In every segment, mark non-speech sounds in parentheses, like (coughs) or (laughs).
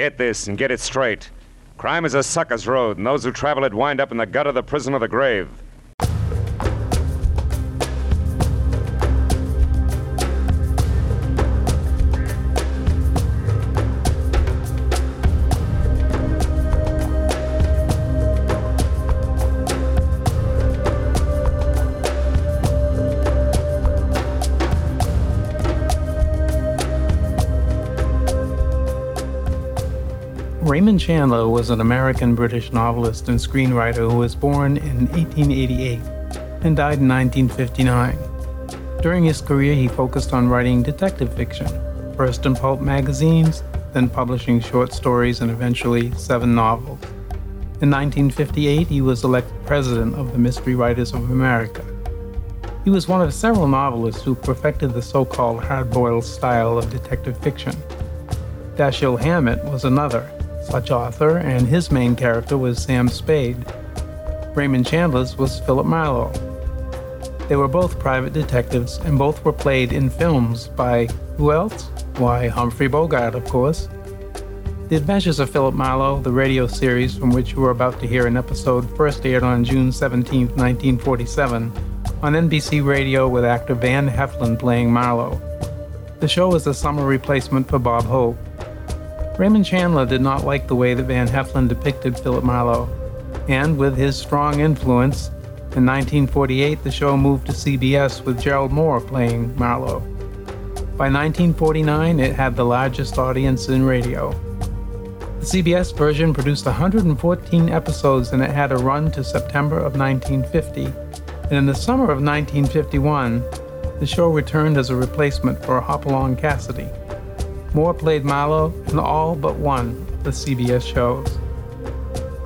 Get this and get it straight. Crime is a sucker's road, and those who travel it wind up in the gut of the prison of the grave. Raymond Chandler was an American British novelist and screenwriter who was born in 1888 and died in 1959. During his career, he focused on writing detective fiction, first in pulp magazines, then publishing short stories and eventually seven novels. In 1958, he was elected president of the Mystery Writers of America. He was one of several novelists who perfected the so called hard boiled style of detective fiction. Dashiell Hammett was another, author, and his main character was Sam Spade. Raymond Chandler's was Philip Marlowe. They were both private detectives, and both were played in films by who else? Why, Humphrey Bogart, of course. The Adventures of Philip Marlowe, the radio series from which you are about to hear an episode, first aired on June 17, 1947, on NBC Radio with actor Van Heflin playing Marlowe. The show was a summer replacement for Bob Hope. Raymond Chandler did not like the way that Van Heflin depicted Philip Marlowe, and with his strong influence, in 1948 the show moved to CBS with Gerald Mohr playing Marlowe. By 1949, it had the largest audience in radio. The CBS version produced 114 episodes and it had a run to September of 1950. And in the summer of 1951, the show returned as a replacement for Hopalong Cassidy. Mohr played Marlowe in all but one of the CBS shows.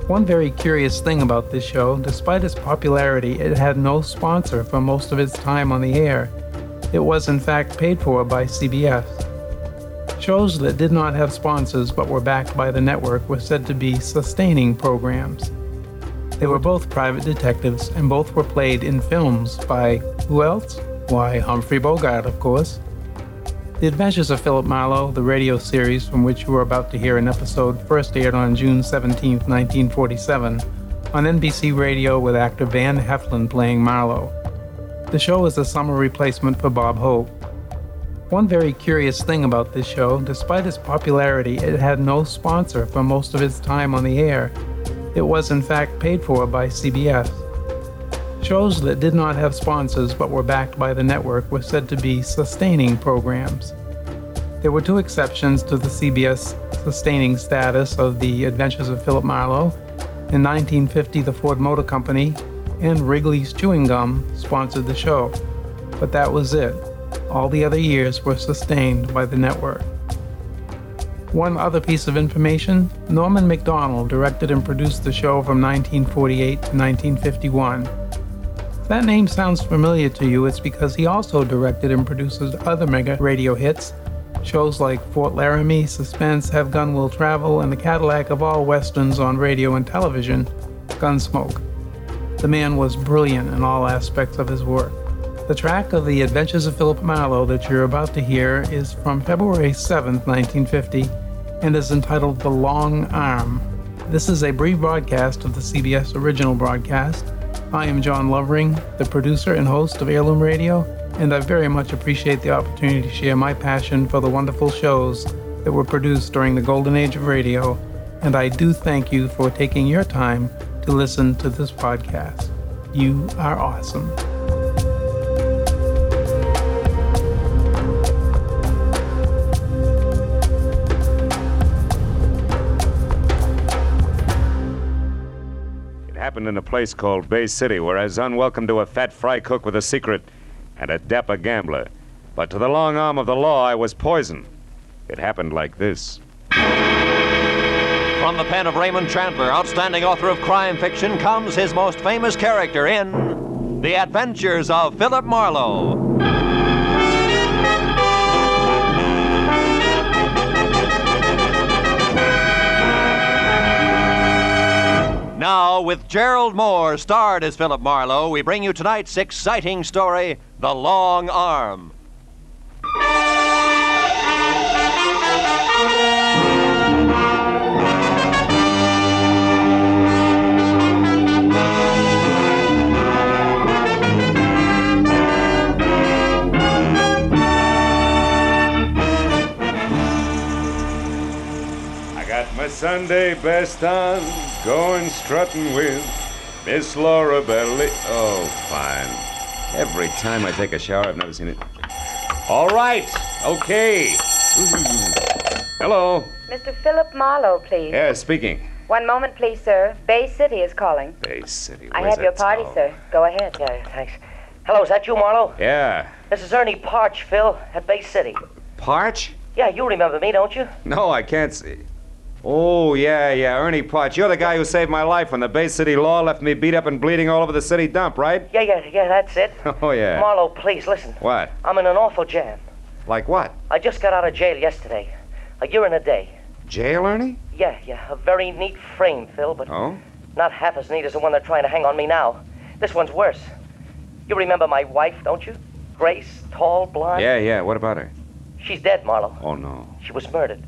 One very curious thing about this show, despite its popularity, it had no sponsor for most of its time on the air. It was in fact paid for by CBS. Shows that did not have sponsors but were backed by the network were said to be sustaining programs. They were both private detectives and both were played in films by who else? Why, Humphrey Bogart, of course. The Adventures of Philip Marlowe, the radio series from which you are about to hear an episode, first aired on June 17, 1947, on NBC Radio with actor Van Heflin playing Marlowe. The show was a summer replacement for Bob Hope. One very curious thing about this show, despite its popularity, it had no sponsor for most of its time on the air. It was in fact paid for by CBS. Shows that did not have sponsors but were backed by the network were said to be sustaining programs. There were two exceptions to the CBS sustaining status of The Adventures of Philip Marlowe. In 1950, the Ford Motor Company and Wrigley's Chewing Gum sponsored the show, but that was it. All the other years were sustained by the network. One other piece of information Norman Macdonnell directed and produced the show from 1948 to 1951. That name sounds familiar to you, it's because he also directed and produces other mega radio hits, shows like Fort Laramie, Suspense, Have Gun Will Travel, and the Cadillac of all westerns on radio and television, Gunsmoke. The man was brilliant in all aspects of his work. The track of The Adventures of Philip Marlowe that you're about to hear is from February 7, 1950, and is entitled The Long Arm. This is a brief broadcast of the CBS original broadcast. I am John Lovering, the producer and host of Heirloom Radio, and I very much appreciate the opportunity to share my passion for the wonderful shows that were produced during the golden age of radio, and I do thank you for taking your time to listen to this podcast. You are awesome. Happened in a place called Bay City, where I was unwelcome to a fat fry cook with a secret and a dapper gambler. But to the long arm of the law, I was poison. It happened like this. From the pen of Raymond Chandler, outstanding author of crime fiction, comes his most famous character in The Adventures of Philip Marlowe. Now, with Gerald Mohr starred as Philip Marlowe, we bring you tonight's exciting story The Long Arm. My Sunday best on, going strutting with Miss Laura Belly. Oh, fine. Every time I take a shower, I've never seen it. All right. Okay. (laughs) Hello. Mr. Philip Marlowe, please. Yeah, speaking. One moment, please, sir. Bay City is calling. Bay City. I have your party, town? sir. Go ahead. Yeah, thanks. Hello, is that you, Marlowe? Yeah. This is Ernie Parch, Phil, at Bay City. Parch? Yeah, you remember me, don't you? No, I can't see. Oh, yeah, yeah, Ernie Potts. You're the guy who saved my life when the Bay City law left me beat up and bleeding all over the city dump, right? Yeah, yeah, yeah, that's it. (laughs) Oh, yeah. Marlowe, please, listen. What? I'm in an awful jam. Like what? I just got out of jail yesterday. A year and a day. Jail, Ernie? Yeah, yeah, a very neat frame, Phil, but Oh? not half as neat as the one they're trying to hang on me now. This one's worse. You remember my wife, don't you? Grace, tall, blonde. Yeah, yeah. What about her? She's dead, Marlowe. Oh, no. She was murdered.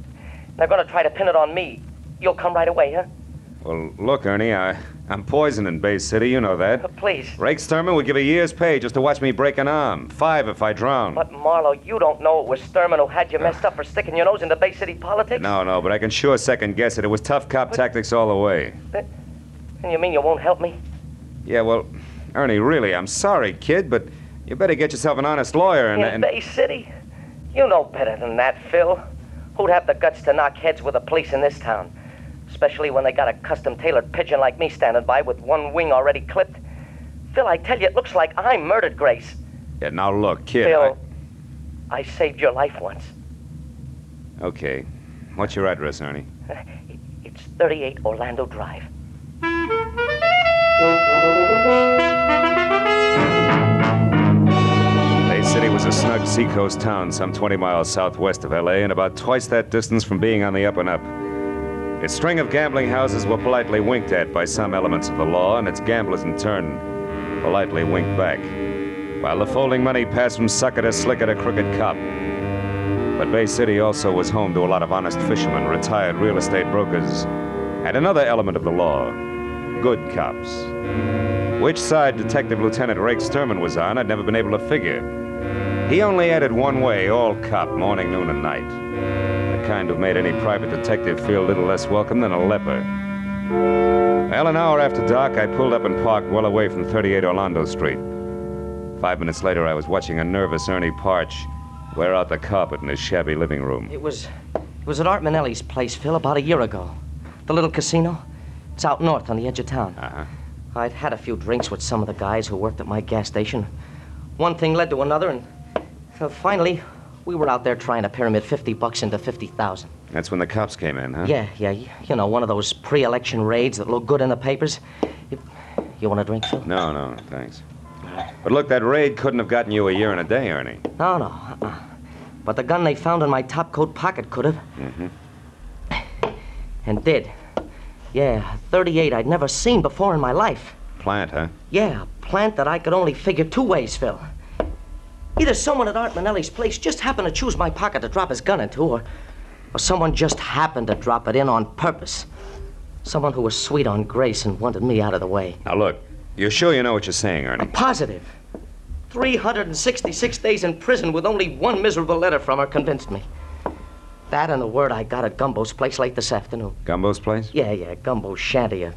They're gonna try to pin it on me. You'll come right away, huh? Well, look, Ernie, I, I'm poison in Bay City. You know Uh, that. (laughs) please. Rake Sturman would give a year's pay just to watch me break an arm. Five if I drown. But Marlowe, you don't know it was Sturman who had you messed up for sticking your nose into Bay City politics? No, no, but I can sure second guess it. It was tough cop tactics all the way. And you mean you won't help me? Yeah, well, Ernie, really, I'm sorry, kid, but you better get yourself an honest lawyer and. In and Bay City? You know better than that, Phil. Who'd have the guts to knock heads with the police in this town? Especially when they got a custom tailored pigeon like me standing by with one wing already clipped. Phil, I tell you, it looks like I murdered Grace. yeah, now look, kid. Phil, I... saved your life once. Okay. What's your address, Ernie? (laughs) It's 38 Orlando Drive. City was a snug seacoast town some 20 miles southwest of LA and about twice that distance from being on the up and up. Its string of gambling houses were politely winked at by some elements of the law, and its gamblers in turn politely winked back, while the folding money passed from sucker to slicker to crooked cop. But Bay City also was home to a lot of honest fishermen, retired real estate brokers, and another element of the law good cops. Which side Detective Lieutenant Rake Sturman was on, I'd never been able to figure. He only added one way all cop, morning, noon, and night. The kind who made any private detective feel a little less welcome than a leper. Well, an hour after dark, I pulled up and parked well away from 38 Orlando Street. Five minutes later, I was watching a nervous Ernie Parch wear out the carpet in his shabby living room. It was it was at Art Manelli's place, Phil, about a year ago. The little casino. It's out north on the edge of town. Uh-huh. I'd had a few drinks with some of the guys who worked at my gas station. One thing led to another, and uh, finally, we were out there trying to pyramid 50 bucks into 50,000. That's when the cops came in, huh? Yeah, yeah, you know, one of those pre election raids that look good in the papers. You, you want a drink, Phil? No, no, thanks. But look, that raid couldn't have gotten you a year and a day, Ernie. No, no. Uh-uh. But the gun they found in my top coat pocket could have. Mm-hmm. And did. Yeah, 38 I'd never seen before in my life. Plant, huh? Yeah, plant that I could only figure two ways, Phil. Either someone at Art Manelli's place just happened to choose my pocket to drop his gun into, or, or someone just happened to drop it in on purpose. Someone who was sweet on Grace and wanted me out of the way. Now, look, you're sure you know what you're saying, Ernie? Positive. 366 days in prison with only one miserable letter from her convinced me. That and the word I got at Gumbo's place late this afternoon. Gumbo's place? Yeah, yeah, Gumbo's shanty. uh,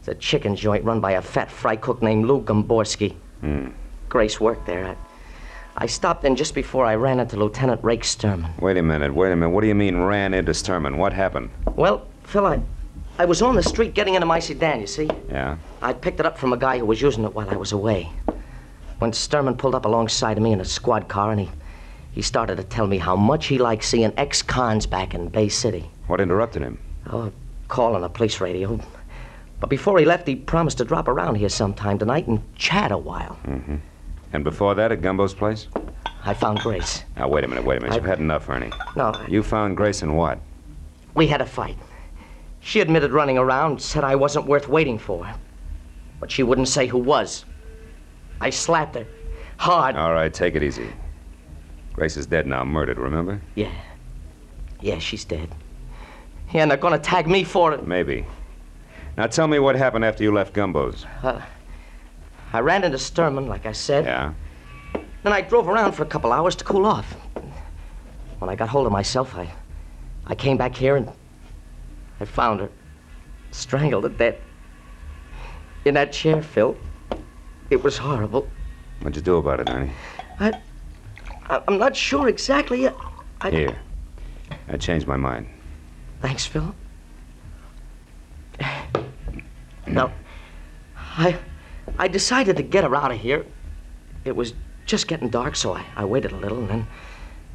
It's a chicken joint run by a fat fry cook named Lou Gomborski. Hmm. Grace worked there. I, I stopped in just before I ran into Lieutenant Rake Sturman. Wait a minute, wait a minute. What do you mean ran into Sturman? What happened? Well, Phil, I, I was on the street getting into my sedan, you see. Yeah? I picked it up from a guy who was using it while I was away. When Sturman pulled up alongside of me in a squad car and he, he started to tell me how much he liked seeing ex-cons back in Bay City. What interrupted him? Oh, a call on the police radio. But before he left, he promised to drop around here sometime tonight and chat a while. Mm-hmm. And before that, at Gumbo's place? I found Grace. Now, wait a minute, wait a minute. I- You've had enough, Ernie. No, You found Grace in what? we had a fight. She admitted running around, said I wasn't worth waiting for. But she wouldn't say who was. I slapped her. Hard. All right, take it easy. Grace is dead now, murdered, remember? Yeah. Yeah, she's dead. Yeah, and they're gonna tag me for it. Maybe. Now tell me what happened after you left Gumbo's. Uh, I ran into Sturman, like I said. Yeah? Then I drove around for a couple hours to cool off. When I got hold of myself, I, I came back here and I found her, strangled to death. In that chair, Phil. It was horrible. What'd you do about it, Ernie? I, I I'm not sure exactly. I, I, Here. I changed my mind. Thanks, Phil. No, I, I decided to get her out of here. It was just getting dark, so I, I waited a little, and then,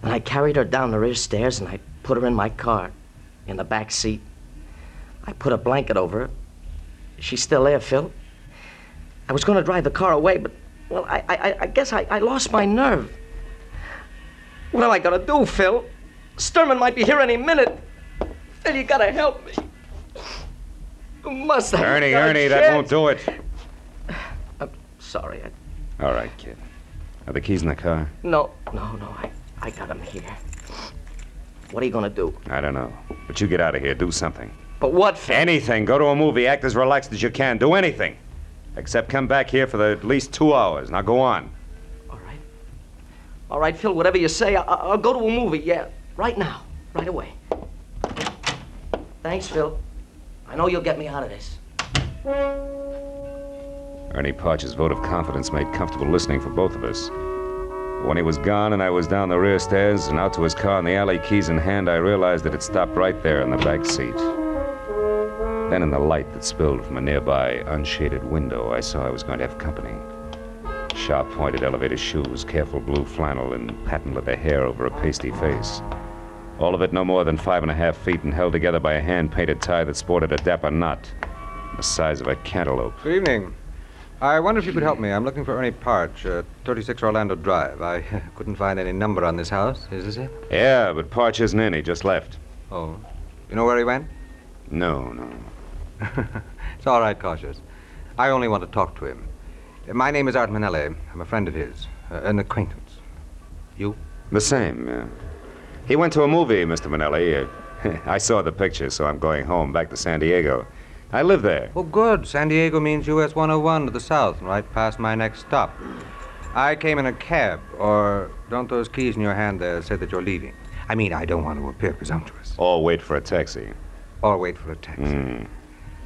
and I carried her down the rear stairs, and I put her in my car, in the back seat. I put a blanket over her. She's still there, Phil. I was going to drive the car away, but well, I, I, I guess I, I lost my nerve. What am I going to do, Phil? Sturman might be here any minute. Phil, you gotta help me. You must have. Ernie, Ernie, that won't do it. Uh, I'm sorry. I, All right, kid. Are the keys in the car? no, no, no. I, I got them here. What are you gonna do? I don't know. But you get out of here. Do something. But what, Phil? Anything. Go to a movie. Act as relaxed as you can. Do anything. Except come back here for the, at least two hours. Now go on. All right. All right, Phil. Whatever you say, I, I- I'll go to a movie. Yeah, right now, right away. Thanks, Phil. I know you'll get me out of this. Ernie Podge's vote of confidence made comfortable listening for both of us. When he was gone and I was down the rear stairs and out to his car in the alley, keys in hand, I realized that it stopped right there in the back seat. Then, in the light that spilled from a nearby unshaded window, I saw I was going to have company. Sharp pointed elevator shoes, careful blue flannel, and patent leather hair over a pasty face. All of it no more than five and a half feet and held together by a hand painted tie that sported a dapper knot, the size of a cantaloupe. Good evening. I wonder if you could help me. I'm looking for Ernie Parch, uh, 36 Orlando Drive. I (laughs) couldn't find any number on this house. Is this it? Yeah, but Parch isn't in. He just left. Oh. You know where he went? No, no. (laughs) It's all right, Cautious. I only want to talk to him. My name is Art Manelli. I'm a friend of his, uh, an acquaintance. You? The same, yeah. He went to a movie, Mr. Manelli. Uh, (laughs) I saw the picture, so I'm going home, back to San Diego. I live there. Oh, good. San Diego means US 101 to the south, right past my next stop. I came in a cab, or don't those keys in your hand there say that you're leaving? I mean, I don't want to appear presumptuous. Or wait for a taxi. Or wait for a taxi. Mm.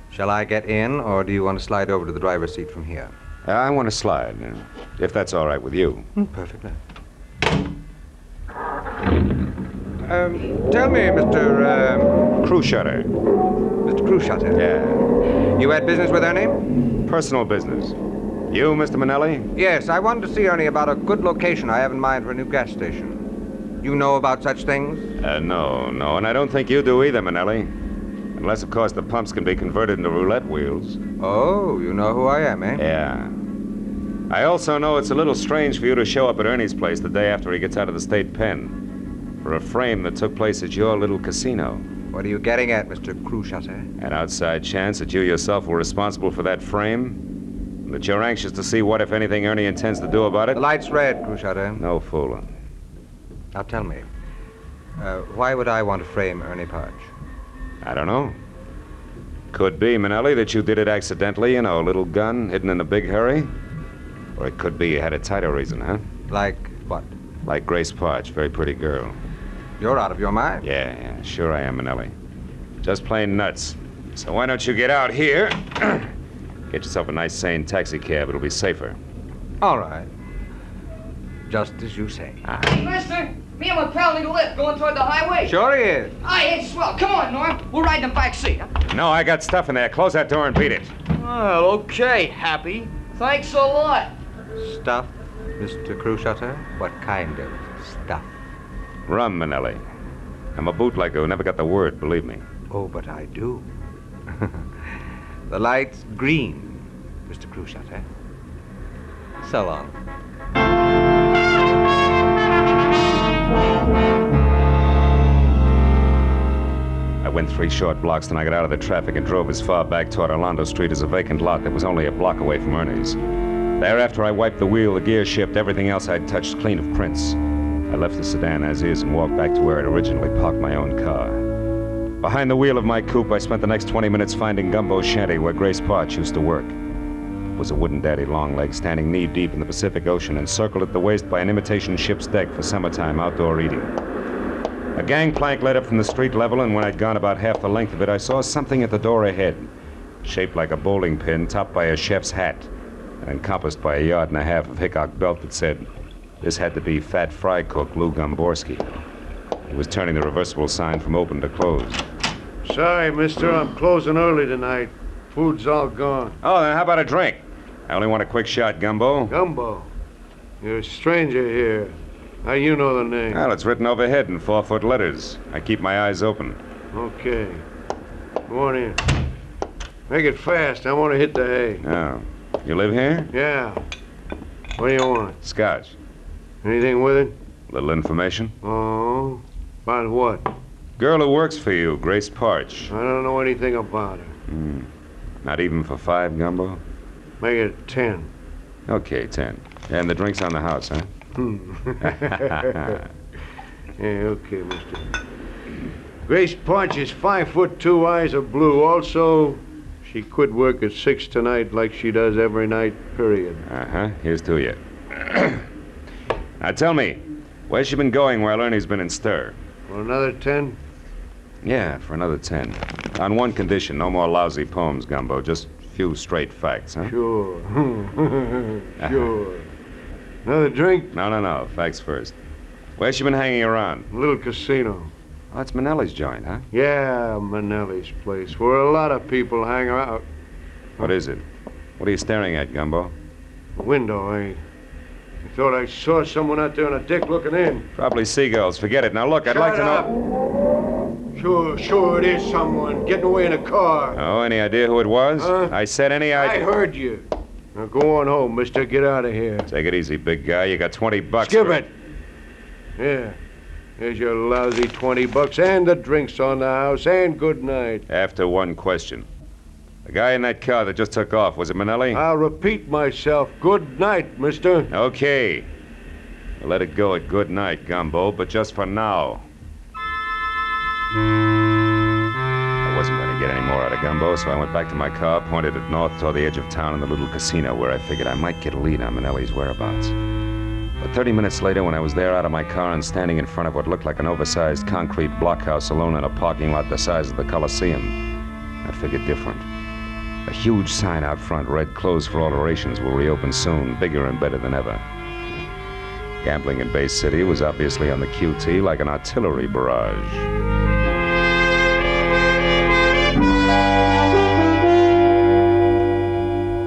Shall I get in, or do you want to slide over to the driver's seat from here? I want to slide, if that's all right with you. Perfectly. Um, tell me, Mr. Um. Mr. Cruciatter. Yeah. You had business with Ernie? Personal business. You, Mr. Manelli? Yes, I wanted to see Ernie about a good location I have in mind for a new gas station. You know about such things? Uh, no, no, and I don't think you do either, Manelli. Unless, of course, the pumps can be converted into roulette wheels. Oh, you know who I am, eh? Yeah. I also know it's a little strange for you to show up at Ernie's place the day after he gets out of the state pen for a frame that took place at your little casino. What are you getting at, Mr. Cruciatter? An outside chance that you yourself were responsible for that frame? And that you're anxious to see what, if anything, Ernie intends to do about it? The light's red, Cruciatter. No fooling. Now tell me, uh, why would I want to frame Ernie Parch? I don't know. Could be, Manelli, that you did it accidentally, you know, a little gun hidden in a big hurry. Or it could be you had a tighter reason, huh? Like what? Like Grace Parch, very pretty girl. You're out of your mind. Yeah, yeah, sure I am, Manelli. Just plain nuts. So why don't you get out here? (clears throat) get yourself a nice, sane taxi cab. It'll be safer. All right. Just as you say. Hey, mister, me and my pal need a lift going toward the highway. Sure he is. Ah, Aye, it's swell. Come on, Norm. We'll ride in the back seat. No, I got stuff in there. Close that door and beat it. Well, okay, Happy. Thanks a lot. Stuff, Mr. Cruciatter? What kind of stuff? Rum, Manelli. I'm a bootlegger who never got the word, believe me. Oh, but I do. (laughs) the light's green, Mr. Cruciatter. Eh? So long. I went three short blocks, then I got out of the traffic and drove as far back toward Orlando Street as a vacant lot that was only a block away from Ernie's. Thereafter, I wiped the wheel, the gear shift, everything else I'd touched clean of prints. I left the sedan as is and walked back to where I'd originally parked my own car. Behind the wheel of my coupe, I spent the next 20 minutes finding Gumbo's shanty where Grace Parch used to work. It was a wooden daddy long leg standing knee deep in the Pacific Ocean, encircled at the waist by an imitation ship's deck for summertime outdoor eating. A gangplank led up from the street level, and when I'd gone about half the length of it, I saw something at the door ahead, shaped like a bowling pin, topped by a chef's hat, and encompassed by a yard and a half of Hickok belt that said, this had to be fat fry cook Lou Gomborski. He was turning the reversible sign from open to closed. Sorry, mister, I'm closing early tonight. Food's all gone. Oh, then how about a drink? I only want a quick shot, Gumbo. Gumbo, you're a stranger here. How you know the name? Well, it's written overhead in four foot letters. I keep my eyes open. Okay. Go on in. Make it fast. I want to hit the hay. Oh. You live here? Yeah. What do you want? Scotch. Anything with it? Little information. Oh. About what? Girl who works for you, Grace Parch. I don't know anything about her. Hmm. Not even for five, Gumbo? Make it ten. Okay, ten. And the drink's on the house, huh? Hmm. (laughs) yeah, okay, mister. Grace Parch is five foot two, eyes are blue. Also, she quit work at six tonight like she does every night, period. Uh huh. Here's to you. (clears throat) now tell me, where's she been going while Ernie's been in stir? For another ten? Yeah, for another ten. On one condition no more lousy poems, Gumbo. Just a few straight facts, huh? Sure. (laughs) sure. Another drink? No, no, no. Facts first. Where's she been hanging around? Little casino. Oh, that's Manelli's joint, huh? Yeah, Manelli's place, where a lot of people hang out. What is it? What are you staring at, Gumbo? The Window, I. I thought I saw someone out there on a deck looking in. Probably seagulls. Forget it. Now look, I'd Shut like to up. know. Sure, sure, it is someone getting away in a car. Oh, any idea who it was? Huh? I said any I heard you. Now go on home, mister. Get out of here. Take it easy, big guy. You got 20 bucks. Give for it. Yeah. Here's your lousy 20 bucks and the drinks on the house and good night. After one question. The guy in that car that just took off, was it Manelli? I'll repeat myself. Good night, mister. Okay. We'll let it go at good night, Gumbo, but just for now. I wasn't going to get any more out of Gumbo, so I went back to my car, pointed it north toward the edge of town in the little casino where I figured I might get a lead on Manelli's whereabouts. But 30 minutes later, when I was there out of my car and standing in front of what looked like an oversized concrete blockhouse alone in a parking lot the size of the Coliseum, I figured different. A huge sign out front read closed for alterations will reopen soon, bigger and better than ever. Gambling in Bay City was obviously on the QT like an artillery barrage.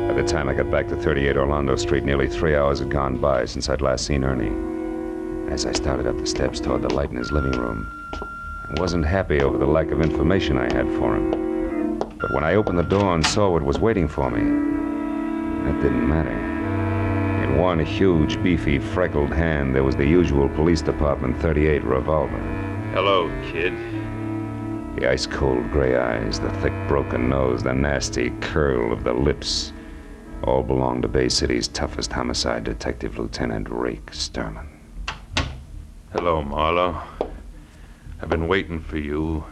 By the time I got back to 38 Orlando Street, nearly three hours had gone by since I'd last seen Ernie. As I started up the steps toward the light in his living room, I wasn't happy over the lack of information I had for him. But when I opened the door and saw what was waiting for me, that didn't matter. In one huge, beefy, freckled hand, there was the usual police department 38 revolver. Hello, kid. The ice cold gray eyes, the thick broken nose, the nasty curl of the lips all belonged to Bay City's toughest homicide detective, Lieutenant Rake Sturman. Hello, Marlowe. I've been waiting for you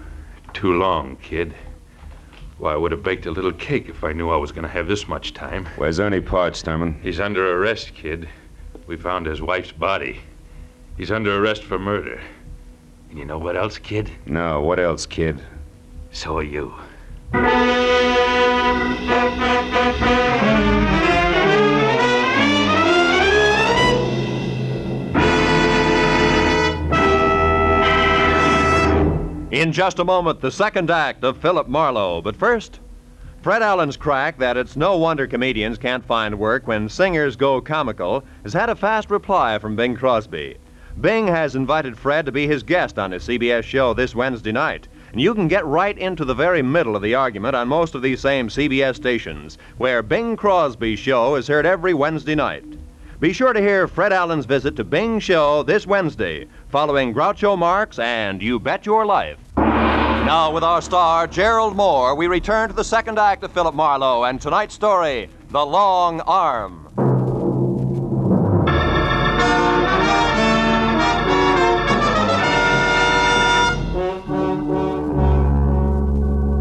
too long, kid. Why, I would have baked a little cake if I knew I was going to have this much time. Where's Ernie Parch, Sturman? He's under arrest, kid. We found his wife's body. He's under arrest for murder. And you know what else, kid? No, what else, kid? So are you. In just a moment, the second act of Philip Marlowe. But first, Fred Allen's crack that it's no wonder comedians can't find work when singers go comical has had a fast reply from Bing Crosby. Bing has invited Fred to be his guest on his CBS show this Wednesday night. And you can get right into the very middle of the argument on most of these same CBS stations, where Bing Crosby's show is heard every Wednesday night. Be sure to hear Fred Allen's visit to Bing's show this Wednesday, following Groucho Marx and You Bet Your Life. Now, with our star, Gerald Mohr, we return to the second act of Philip Marlowe and tonight's story, The Long Arm.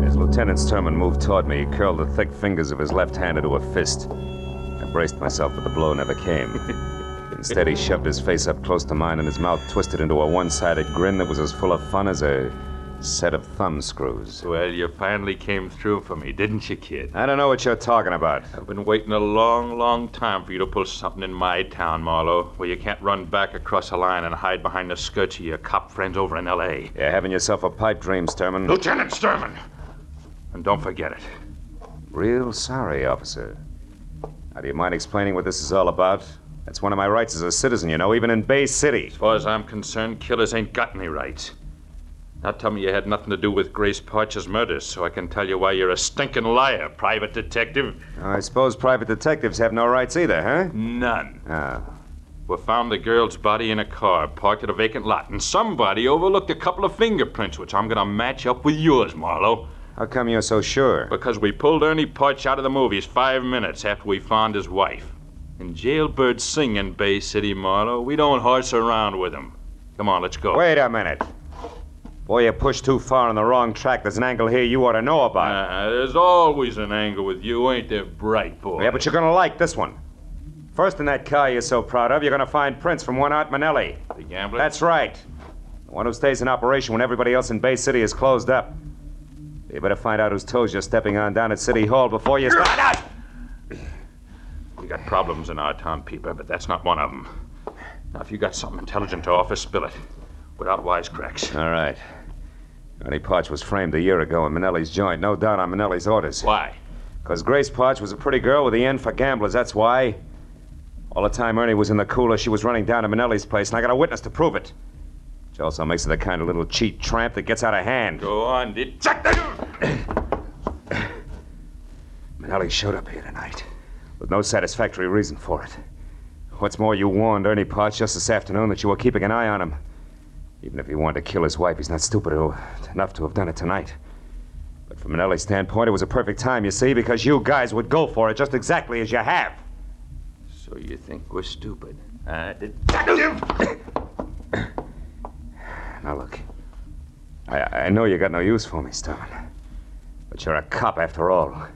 As Lieutenant Sturman moved toward me, he curled the thick fingers of his left hand into a fist. I braced myself, but the blow never came. (laughs) Instead, he shoved his face up close to mine and his mouth twisted into a one sided grin that was as full of fun as a set of thumb screws. Well, you finally came through for me, didn't you, kid? I don't know what you're talking about. I've been waiting a long, long time for you to pull something in my town, Marlowe, where you can't run back across a line and hide behind the skirts of your cop friends over in L.A. You're having yourself a pipe dream, Sturman. Lieutenant Sturman! And don't forget it. Real sorry, officer. Now, do you mind explaining what this is all about? That's one of my rights as a citizen, you know, even in Bay City. As far as I'm concerned, killers ain't got any rights. Now tell me you had nothing to do with Grace Parch's murder, so I can tell you why you're a stinking liar, private detective. I suppose private detectives have no rights either, huh? None. Ah. We found the girl's body in a car parked at a vacant lot, and somebody overlooked a couple of fingerprints, which I'm gonna match up with yours, Marlowe. How come you're so sure? Because we pulled Ernie Parch out of the movies five minutes after we found his wife. And jailbirds sing in Bay City, Marlowe. We don't horse around with them. Come on, let's go. Wait a minute. Boy, you pushed too far on the wrong track. There's an angle here you ought to know about. Uh, there's always an angle with you, ain't there, bright boy? Yeah, but you're gonna like this one. First in that car you're so proud of, you're gonna find prints from one Art Manelli. The gambler? That's right. The one who stays in operation when everybody else in Bay City is closed up. You better find out whose toes you're stepping on down at City Hall before you start out. Got problems in our town, Peeper, but that's not one of them. Now, if you got something intelligent to offer, spill it. Without wisecracks. All right. Ernie Potch was framed a year ago in Manelli's joint, no doubt on Manelli's orders. Why? Because Grace Potch was a pretty girl with the end for gamblers, that's why. All the time Ernie was in the cooler, she was running down to Manelli's place, and I got a witness to prove it. Which also makes her the kind of little cheat tramp that gets out of hand. Go on, detective! (coughs) Manelli showed up here tonight with no satisfactory reason for it. What's more, you warned Ernie Potts just this afternoon that you were keeping an eye on him. Even if he wanted to kill his wife, he's not stupid enough to have done it tonight. But from Manelli's standpoint, it was a perfect time, you see, because you guys would go for it just exactly as you have. So you think we're stupid? Uh, detective! (coughs) now, look. I, I know you got no use for me, Stone. But you're a cop after all.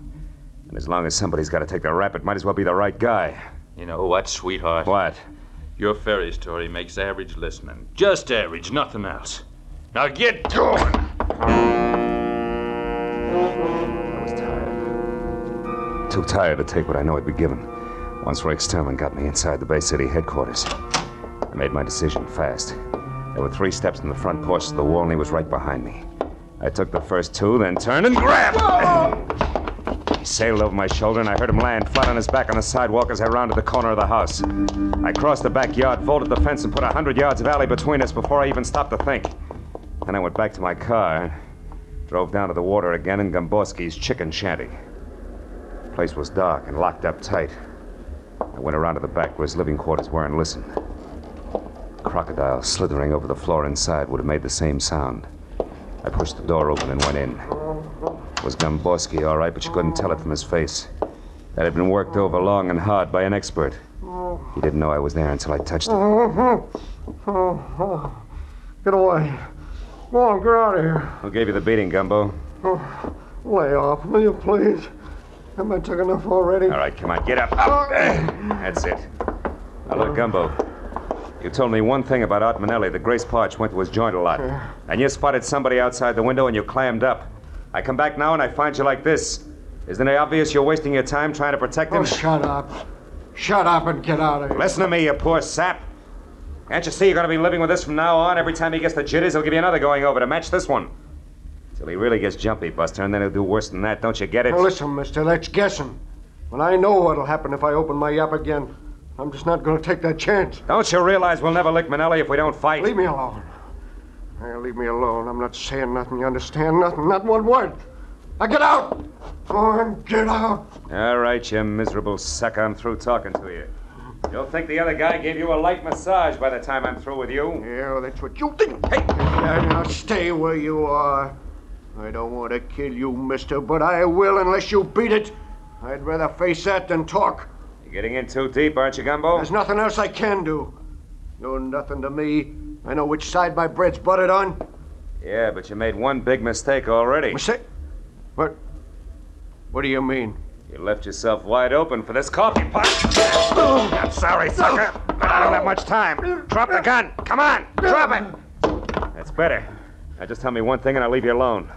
And as long as somebody's got to take the rap, it might as well be the right guy. You know what, sweetheart? What? Your fairy story makes average listening. Just average, nothing else. Now get going! I was tired. Too tired to take what I know I'd be given. Once Rick Sturman got me inside the Bay City headquarters, I made my decision fast. There were three steps in the front porch of the wall, and he was right behind me. I took the first two, then turned and grabbed. He sailed over my shoulder, and I heard him land flat on his back on the sidewalk as I rounded the corner of the house. I crossed the backyard, vaulted the fence, and put a hundred yards of alley between us before I even stopped to think. Then I went back to my car, drove down to the water again in Gomborski's chicken shanty. The place was dark and locked up tight. I went around to the back where his living quarters were and listened. A crocodile slithering over the floor inside would have made the same sound. I pushed the door open and went in. Was Gomborski, all right, but you couldn't tell it from his face. That had been worked over long and hard by an expert. He didn't know I was there until I touched him. Get away. Go on, get out of here. Who gave you the beating, Gumbo? Oh, lay off, will you please? Have I took enough already? All right, come on, get up. Up. That's it. Now, look, Gumbo. You told me one thing about Art Manelli, that Grace Parch went to his joint a lot. And you spotted somebody outside the window and you clammed up. I come back now and I find you like this. Isn't it obvious you're wasting your time trying to protect oh, him? Oh, shut up. Shut up and get out of here. Listen to me, you poor sap. Can't you see you're going to be living with this from now on? Every time he gets the jitters, he'll give you another going over to match this one. Till he really gets jumpy, Buster, and then he'll do worse than that. Don't you get it? Now, listen, mister, that's guessing. When I know what'll happen if I open my yap again, I'm just not going to take that chance. Don't you realize we'll never lick Manelli if we don't fight? Leave me alone. Hey, leave me alone. I'm not saying nothing. You understand? Nothing. Not one word. Now get out. Go on, get out. All right, you miserable suck. I'm through talking to you. You'll think the other guy gave you a light massage by the time I'm through with you. Yeah, that's what you think. Hey, now, now stay where you are. I don't want to kill you, mister, but I will unless you beat it. I'd rather face that than talk. You're getting in too deep, aren't you, Gumbo? There's nothing else I can do. You're nothing to me. I know which side my bread's buttered on. Yeah, but you made one big mistake already. Mistake? What? What do you mean? You left yourself wide open for this coffee pot. I'm sorry, sucker. I don't have much time. Drop the gun. Come on, drop it. That's better. Now just tell me one thing and I'll leave you alone.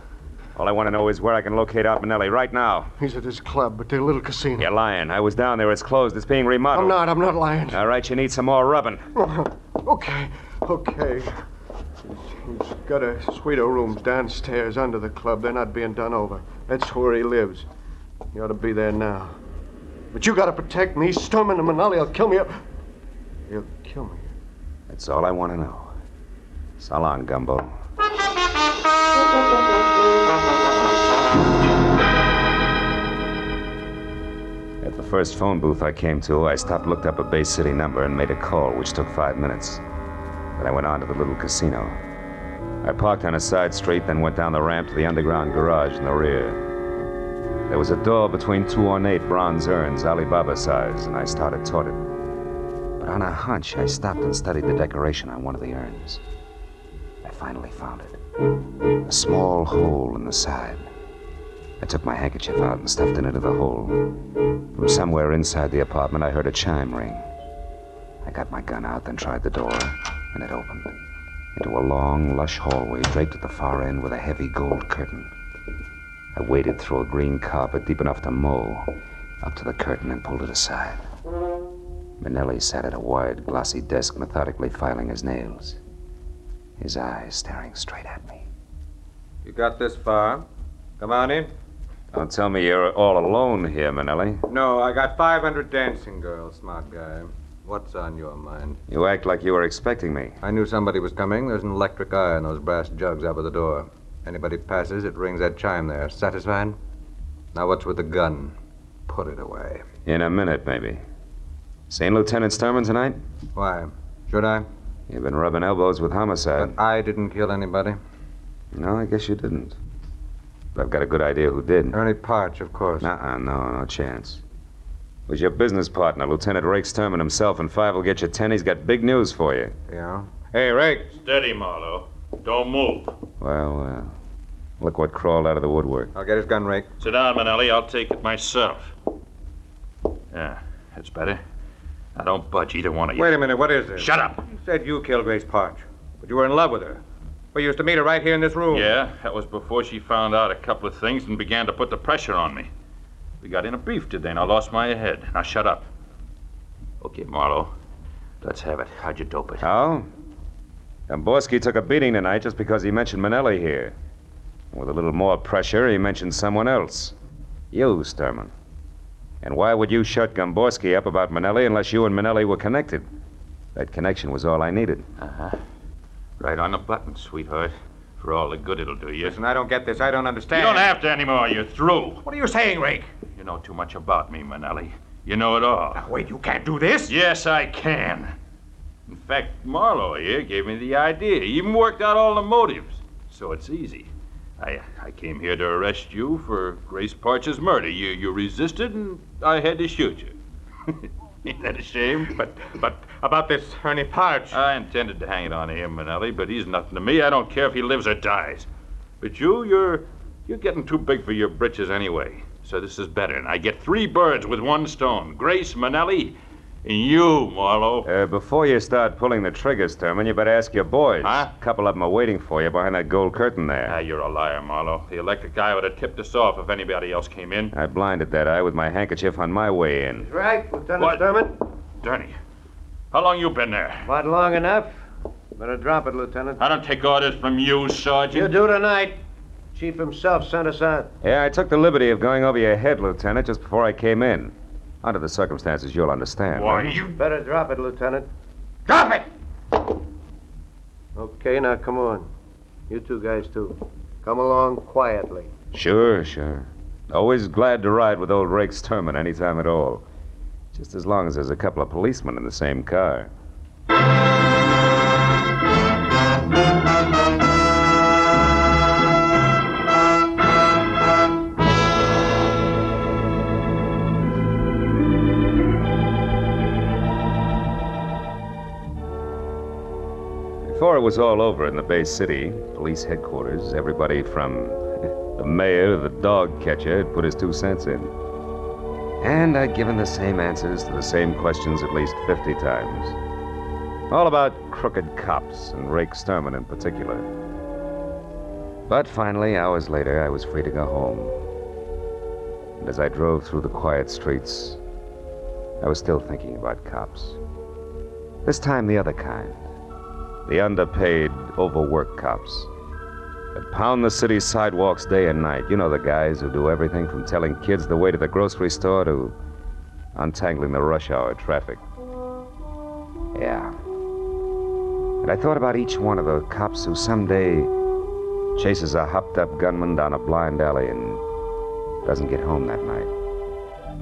All I want to know is where I can locate Art Manelli right now. He's at his club, at the little casino. You're lying. I was down there. It's closed. It's being remodeled. I'm not. I'm not lying. All right, you need some more rubbing. (laughs) okay. Okay. He's got a suite of rooms downstairs under the club. They're not being done over. That's where he lives. He ought to be there now. But you gotta protect me. Sturman and Manelli will kill me. He'll kill me. That's all I want to know. So long, Gumbo. At the first phone booth I came to, I stopped, looked up a Bay City number, and made a call, which took five minutes. Then I went on to the little casino. I parked on a side street, then went down the ramp to the underground garage in the rear. There was a door between two ornate bronze urns, Alibaba size, and I started toward it. But on a hunch, I stopped and studied the decoration on one of the urns. I finally found it a small hole in the side. I took my handkerchief out and stuffed it into the hole. From somewhere inside the apartment, I heard a chime ring. I got my gun out, then tried the door, and it opened into a long, lush hallway draped at the far end with a heavy gold curtain. I waded through a green carpet deep enough to mow up to the curtain and pulled it aside. Manelli sat at a wide, glossy desk, methodically filing his nails, his eyes staring straight at me. You got this far. Come on in. Don't tell me you're all alone here, Manelli. No, I got 500 dancing girls, smart guy. What's on your mind? You act like you were expecting me. I knew somebody was coming. There's an electric eye on those brass jugs out of the door. Anybody passes, it rings that chime there. Satisfied? Now what's with the gun? Put it away. In a minute, maybe. Seen Lieutenant Sturman tonight? Why? Should I? You've been rubbing elbows with homicide. But I didn't kill anybody. No, I guess you didn't. But I've got a good idea who did. Ernie Parch, of course. Nuh-uh, no, no chance. It was your business partner, Lieutenant Rake Sturman himself, and Five will get you ten. He's got big news for you. Yeah? Hey, Rake. Steady, Marlowe. Don't move. Well, uh, look what crawled out of the woodwork. I'll get his gun, Rake. Sit down, Manelli. I'll take it myself. Yeah, that's better. Now don't budge, either one of you. Wait a minute, what is this? Shut up. You said you killed Grace Parch, but you were in love with her. We used to meet her right here in this room. Yeah, that was before she found out a couple of things and began to put the pressure on me. We got in a beef today, and I lost my head. Now shut up. Okay, Marlowe. Let's have it. How'd you dope it? How? Gomborski took a beating tonight just because he mentioned Manelli here. With a little more pressure, he mentioned someone else. You, Sturman. And why would you shut Gomborski up about Manelli unless you and Manelli were connected? That connection was all I needed. Uh-huh. Right on the button, sweetheart. For all the good it'll do you. Listen, I don't get this. I don't understand. You don't have to anymore. You're through. What are you saying, Rake? You know too much about me, Manelli. You know it all. Now, wait, you can't do this? Yes, I can. In fact, Marlowe here gave me the idea. He even worked out all the motives. So it's easy. I, I came here to arrest you for Grace Parch's murder. You, you resisted, and I had to shoot you. (laughs) Ain't that a shame? But, but about this Ernie Parch. I intended to hang it on him, Manelli, but he's nothing to me. I don't care if he lives or dies. But you, you're, you're getting too big for your britches anyway. So this is better, and I get three birds with one stone. Grace, Manelli, you, Marlowe. Uh, before you start pulling the triggers, Sturman, you better ask your boys. Huh? A couple of them are waiting for you behind that gold curtain there. Ah, you're a liar, Marlowe. The electric guy would have tipped us off if anybody else came in. I blinded that eye with my handkerchief on my way in. Right, Lieutenant What? Sturman? Dirty. How long you been there? Not long enough. Better drop it, Lieutenant. I don't take orders from you, Sergeant. You do tonight. Chief himself sent us out. Yeah, I took the liberty of going over your head, Lieutenant, just before I came in. Under the circumstances, you'll understand. Why, right? you... Better drop it, Lieutenant. Drop it! Okay, now come on. You two guys, too. Come along quietly. Sure, sure. Always glad to ride with old Rake Sturman anytime at all. Just as long as there's a couple of policemen in the same car. It was all over in the Bay City, police headquarters, everybody from the mayor to the dog catcher had put his two cents in. And I'd given the same answers to the same questions at least 50 times. All about crooked cops and Rake Sturman in particular. But finally, hours later, I was free to go home. And as I drove through the quiet streets, I was still thinking about cops. This time, the other kind. The underpaid, overworked cops that pound the city's sidewalks day and night. You know the guys who do everything from telling kids the way to the grocery store to untangling the rush hour traffic. Yeah. And I thought about each one of the cops who someday chases a hopped up gunman down a blind alley and doesn't get home that night.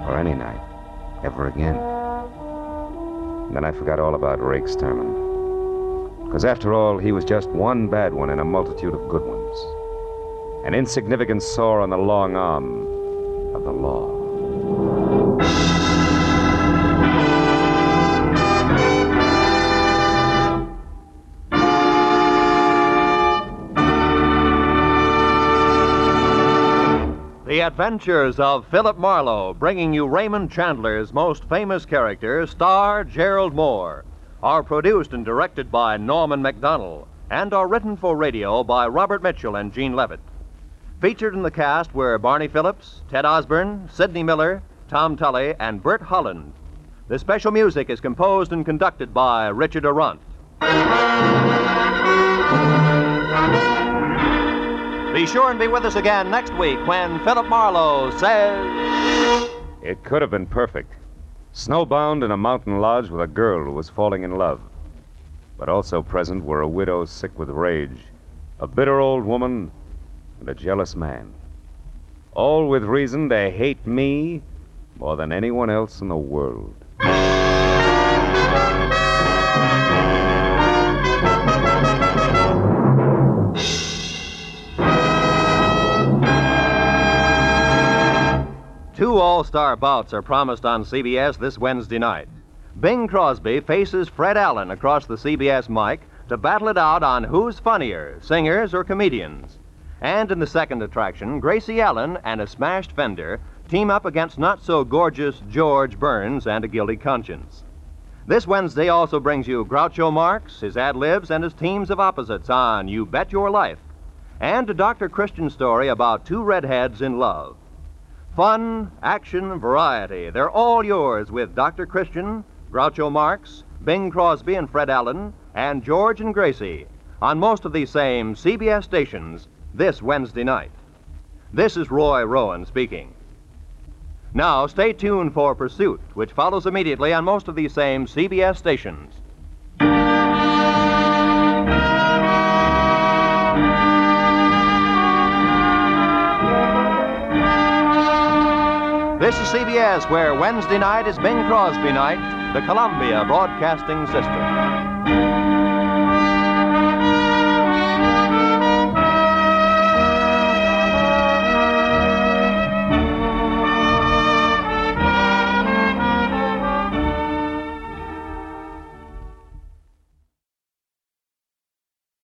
Or any night. Ever again. And then I forgot all about Rake Sturman. Because after all, he was just one bad one in a multitude of good ones. An insignificant sore on the long arm of the law. The Adventures of Philip Marlowe, bringing you Raymond Chandler's most famous character, star Gerald Mohr, are produced and directed by Norman Macdonnell and are written for radio by Robert Mitchell and Gene Levitt. Featured in the cast were Barney Phillips, Ted Osborne, Sidney Miller, Tom Tully, and Bert Holland. The special music is composed and conducted by Richard Aurandt. Be sure and be with us again next week when Philip Marlowe says. It could have been perfect. Snowbound in a mountain lodge with a girl who was falling in love. But also present were a widow sick with rage, a bitter old woman, and a jealous man. All with reason to hate me more than anyone else in the world. Two All Star bouts are promised on CBS this Wednesday night. Bing Crosby faces Fred Allen across the CBS mic to battle it out on who's funnier, singers or comedians. And in the second attraction, Gracie Allen and a smashed fender team up against not so gorgeous George Burns and a guilty conscience. This Wednesday also brings you Groucho Marx, his ad libs, and his teams of opposites on You Bet Your Life, and a Dr. Christian story about two redheads in love. Fun, action, variety. They're all yours with Dr. Christian, Groucho Marx, Bing Crosby and Fred Allen, and George and Gracie on most of these same CBS stations this Wednesday night. This is Roy Rowan speaking. Now, stay tuned for Pursuit, which follows immediately on most of these same CBS stations. This is CBS, where Wednesday night is Bing Crosby night, the Columbia Broadcasting System.